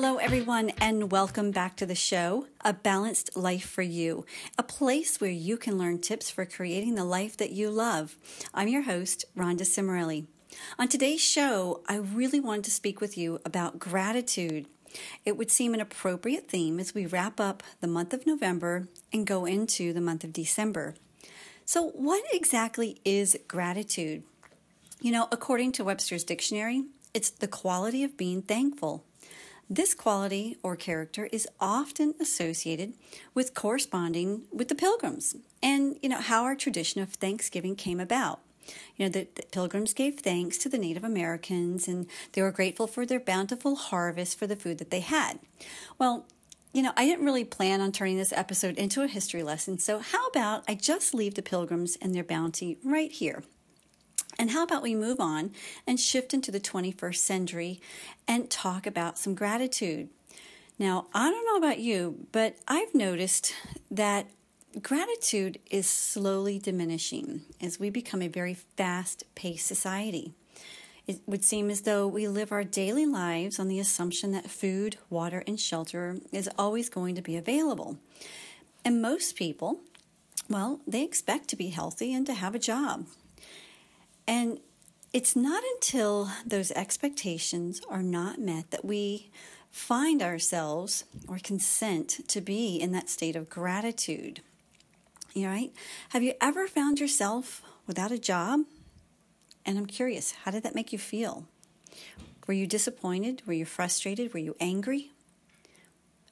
Hello, everyone, and welcome back to the show, A Balanced Life for You, a place where you can learn tips for creating the life that you love. I'm your host, Rhonda Cimarelli. On today's show, I really wanted to speak with you about gratitude. It would seem an appropriate theme as we wrap up the month of November and go into the month of December. So, what exactly is gratitude? You know, according to Webster's dictionary, it's the quality of being thankful. This quality or character is often associated with corresponding with the pilgrims and you know how our tradition of Thanksgiving came about. You know, the, the, pilgrims gave thanks to the Native Americans and they were grateful for their bountiful harvest for the food that they had. Well, you know, I didn't really plan on turning this episode into a history lesson, so how about I just leave the pilgrims and their bounty right here and how about we move on and shift into the 21st century and talk about some gratitude? Now, I don't know about you, but I've noticed that gratitude is slowly diminishing as we become a very fast paced society. It would seem as though we live our daily lives on the assumption that food, water, and shelter is always going to be available. And most people, well, they expect to be healthy and to have a job. And it's not until those expectations are not met that we find ourselves or consent to be in that state of gratitude. You right? Have you ever found yourself without a job? And I'm curious, how did that make you feel? Were you disappointed? Were you frustrated? Were you angry?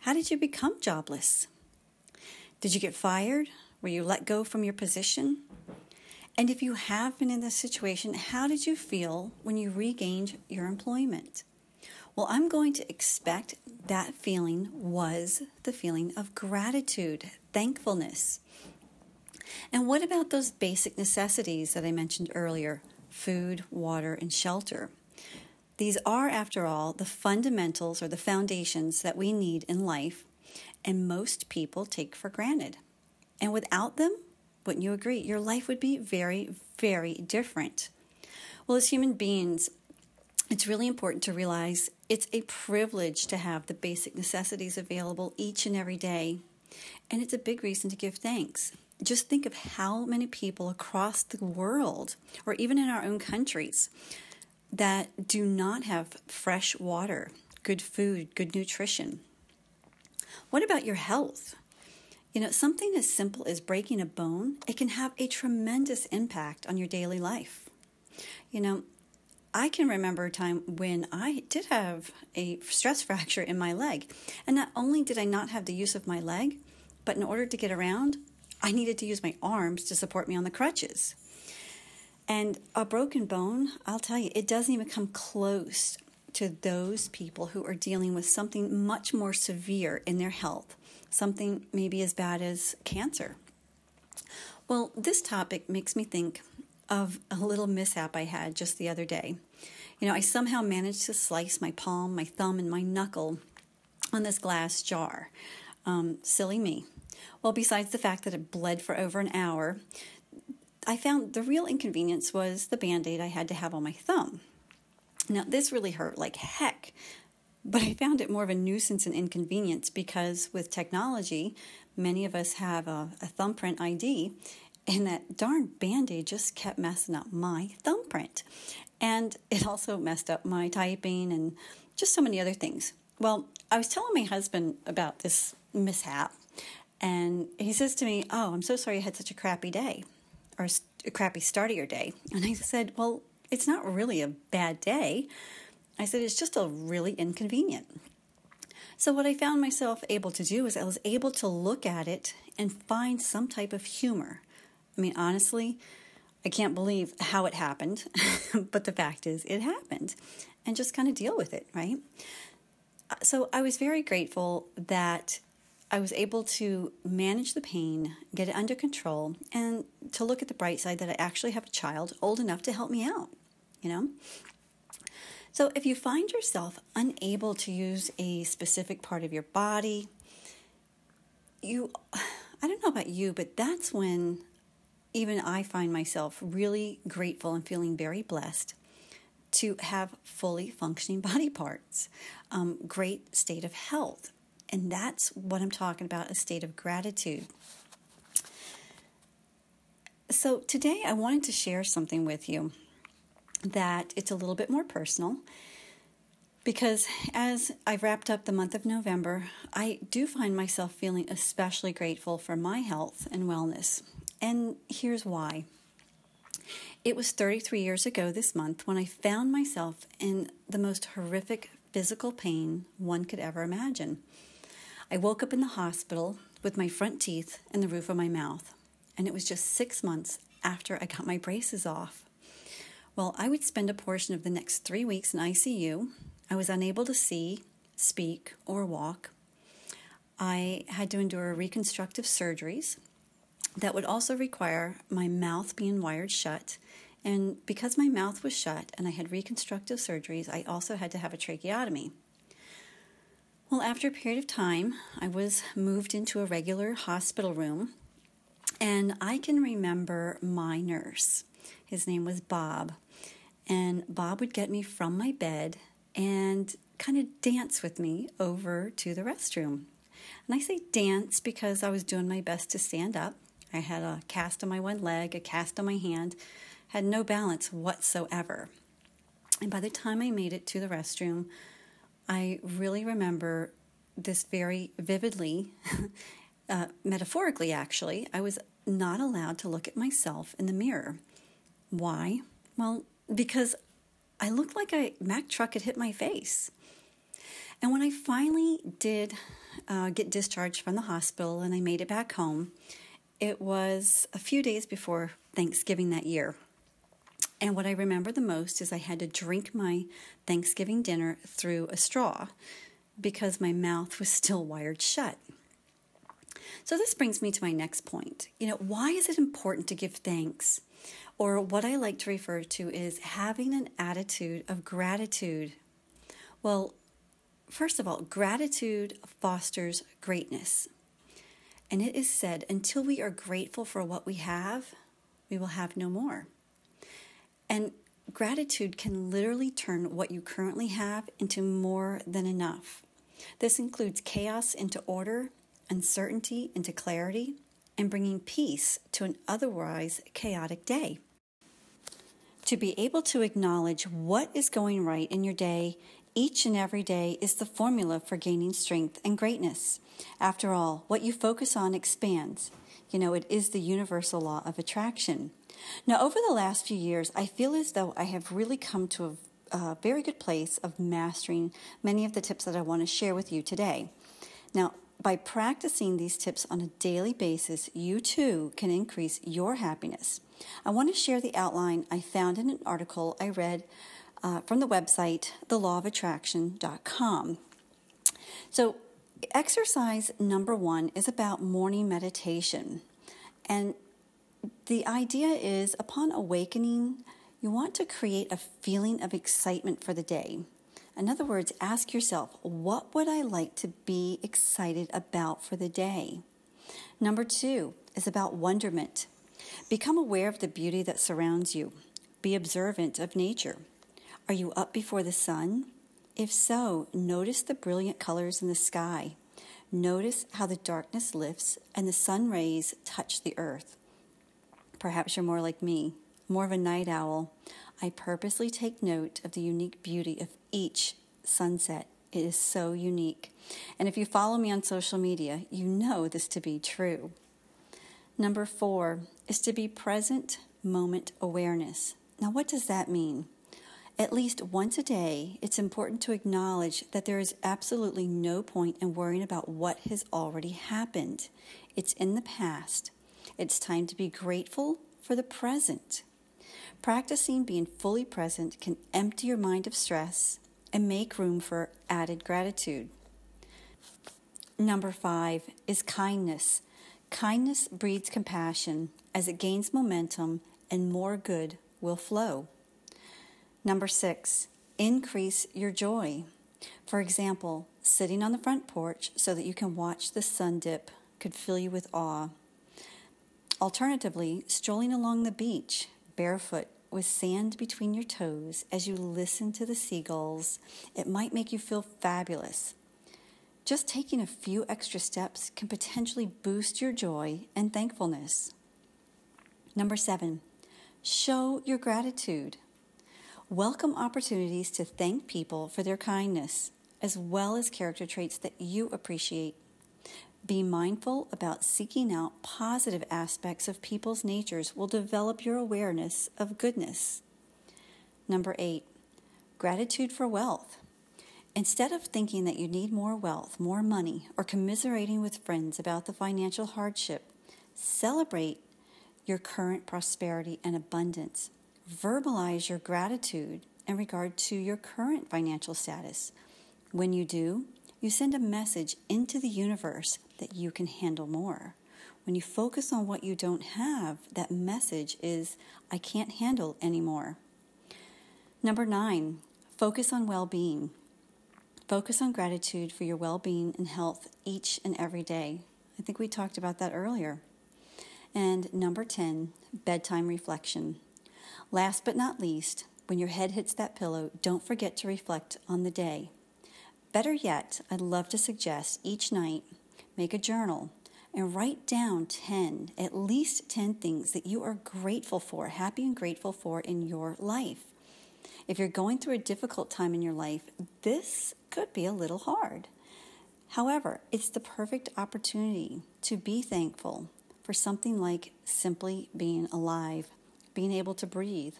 How did you become jobless? Did you get fired? Were you let go from your position? And if you have been in this situation, how did you feel when you regained your employment? Well, I'm going to expect that feeling was the feeling of gratitude, thankfulness. And what about those basic necessities that I mentioned earlier food, water, and shelter? These are, after all, the fundamentals or the foundations that we need in life, and most people take for granted. And without them, wouldn't you agree? Your life would be very, very different. Well, as human beings, it's really important to realize it's a privilege to have the basic necessities available each and every day. And it's a big reason to give thanks. Just think of how many people across the world, or even in our own countries, that do not have fresh water, good food, good nutrition. What about your health? You know, something as simple as breaking a bone, it can have a tremendous impact on your daily life. You know, I can remember a time when I did have a stress fracture in my leg. And not only did I not have the use of my leg, but in order to get around, I needed to use my arms to support me on the crutches. And a broken bone, I'll tell you, it doesn't even come close to those people who are dealing with something much more severe in their health something maybe as bad as cancer. Well, this topic makes me think of a little mishap I had just the other day. You know, I somehow managed to slice my palm, my thumb, and my knuckle on this glass jar. Um, silly me. Well, besides the fact that it bled for over an hour, I found the real inconvenience was the band aid I had to have on my thumb. Now, this really hurt like heck, but I found it more of a nuisance and inconvenience because with technology, many of us have a, a thumbprint ID, and that darn band aid just kept messing up my thumbprint. And it also messed up my typing and just so many other things. Well, I was telling my husband about this mishap, and he says to me, Oh, I'm so sorry you had such a crappy day or a crappy start of your day. And I said, Well, it's not really a bad day. I said, it's just a really inconvenient. So, what I found myself able to do is I was able to look at it and find some type of humor. I mean, honestly, I can't believe how it happened, but the fact is, it happened, and just kind of deal with it, right? Uh, so, I was very grateful that I was able to manage the pain, get it under control, and to look at the bright side that I actually have a child old enough to help me out, you know? So, if you find yourself unable to use a specific part of your body, you, I don't know about you, but that's when even I find myself really grateful and feeling very blessed to have fully functioning body parts, um, great state of health. And that's what I'm talking about a state of gratitude. So, today I wanted to share something with you that it's a little bit more personal because as I've wrapped up the month of November, I do find myself feeling especially grateful for my health and wellness. And here's why. It was 33 years ago this month when I found myself in the most horrific physical pain one could ever imagine. I woke up in the hospital with my front teeth and the roof of my mouth, and it was just six months after I got my braces off. Well, I would spend a portion of the next three weeks in ICU. I was unable to see, speak, or walk. I had to endure reconstructive surgeries that would also require my mouth being wired shut. And because my mouth was shut and I had reconstructive surgeries, I also had to have a tracheotomy. Well, after a period of time, I was moved into a regular hospital room, and I can remember my nurse. His name was Bob. And Bob would get me from my bed and kind of dance with me over to the restroom. And I say dance because I was doing my best to stand up. I had a cast on my one leg, a cast on my hand, had no balance whatsoever. And by the time I made it to the restroom, I really remember this very vividly, uh, metaphorically, actually. I was not allowed to look at myself in the mirror. Why? Well, because I looked like a Mack truck had hit my face. And when I finally did uh, get discharged from the hospital and I made it back home, it was a few days before Thanksgiving that year. And what I remember the most is I had to drink my Thanksgiving dinner through a straw because my mouth was still wired shut. So, this brings me to my next point. You know, why is it important to give thanks? Or what I like to refer to is having an attitude of gratitude. Well, first of all, gratitude fosters greatness. And it is said, until we are grateful for what we have, we will have no more. And gratitude can literally turn what you currently have into more than enough. This includes chaos into order, uncertainty into clarity, and bringing peace to an otherwise chaotic day. To be able to acknowledge what is going right in your day each and every day is the formula for gaining strength and greatness. After all, what you focus on expands. You know, it is the universal law of attraction. Now, over the last few years, I feel as though I have really come to a, a very good place of mastering many of the tips that I want to share with you today. Now, by practicing these tips on a daily basis, you too can increase your happiness. I want to share the outline I found in an article I read uh, from the website thelawofattraction.com. So, exercise number one is about morning meditation. And the idea is upon awakening, you want to create a feeling of excitement for the day. In other words, ask yourself, what would I like to be excited about for the day? Number two is about wonderment. Become aware of the beauty that surrounds you. Be observant of nature. Are you up before the sun? If so, notice the brilliant colors in the sky. Notice how the darkness lifts and the sun rays touch the earth. Perhaps you're more like me, more of a night owl. I purposely take note of the unique beauty of each sunset. It is so unique. And if you follow me on social media, you know this to be true. Number four is to be present moment awareness. Now, what does that mean? At least once a day, it's important to acknowledge that there is absolutely no point in worrying about what has already happened. It's in the past. It's time to be grateful for the present. Practicing being fully present can empty your mind of stress and make room for added gratitude. Number five is kindness. Kindness breeds compassion as it gains momentum and more good will flow. Number six, increase your joy. For example, sitting on the front porch so that you can watch the sun dip could fill you with awe. Alternatively, strolling along the beach barefoot with sand between your toes as you listen to the seagulls. It might make you feel fabulous. Just taking a few extra steps can potentially boost your joy and thankfulness. Number seven, show your gratitude. Welcome opportunities to thank people for their kindness, as well as character traits that you appreciate. Be mindful about seeking out positive aspects of people's natures will develop your awareness of goodness. Number eight, gratitude for wealth. Instead of thinking that you need more wealth, more money, or commiserating with friends about the financial hardship, celebrate your current prosperity and abundance. Verbalize your gratitude in regard to your current financial status. When you do, you send a message into the universe that you can handle more. When you focus on what you don't have, that message is, I can't handle anymore. Number nine, focus on well being. Focus on gratitude for your well being and health each and every day. I think we talked about that earlier. And number 10, bedtime reflection. Last but not least, when your head hits that pillow, don't forget to reflect on the day. Better yet, I'd love to suggest each night make a journal and write down 10, at least 10 things that you are grateful for, happy and grateful for in your life. If you're going through a difficult time in your life, this could be a little hard. However, it's the perfect opportunity to be thankful for something like simply being alive, being able to breathe,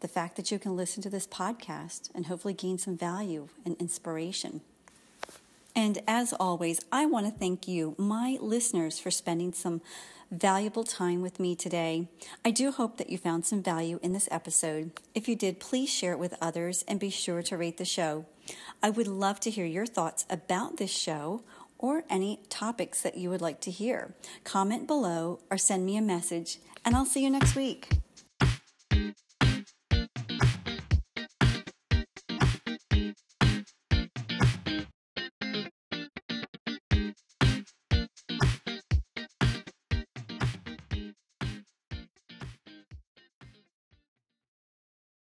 the fact that you can listen to this podcast and hopefully gain some value and inspiration. And as always, I want to thank you, my listeners, for spending some valuable time with me today. I do hope that you found some value in this episode. If you did, please share it with others and be sure to rate the show. I would love to hear your thoughts about this show or any topics that you would like to hear. Comment below or send me a message, and I'll see you next week.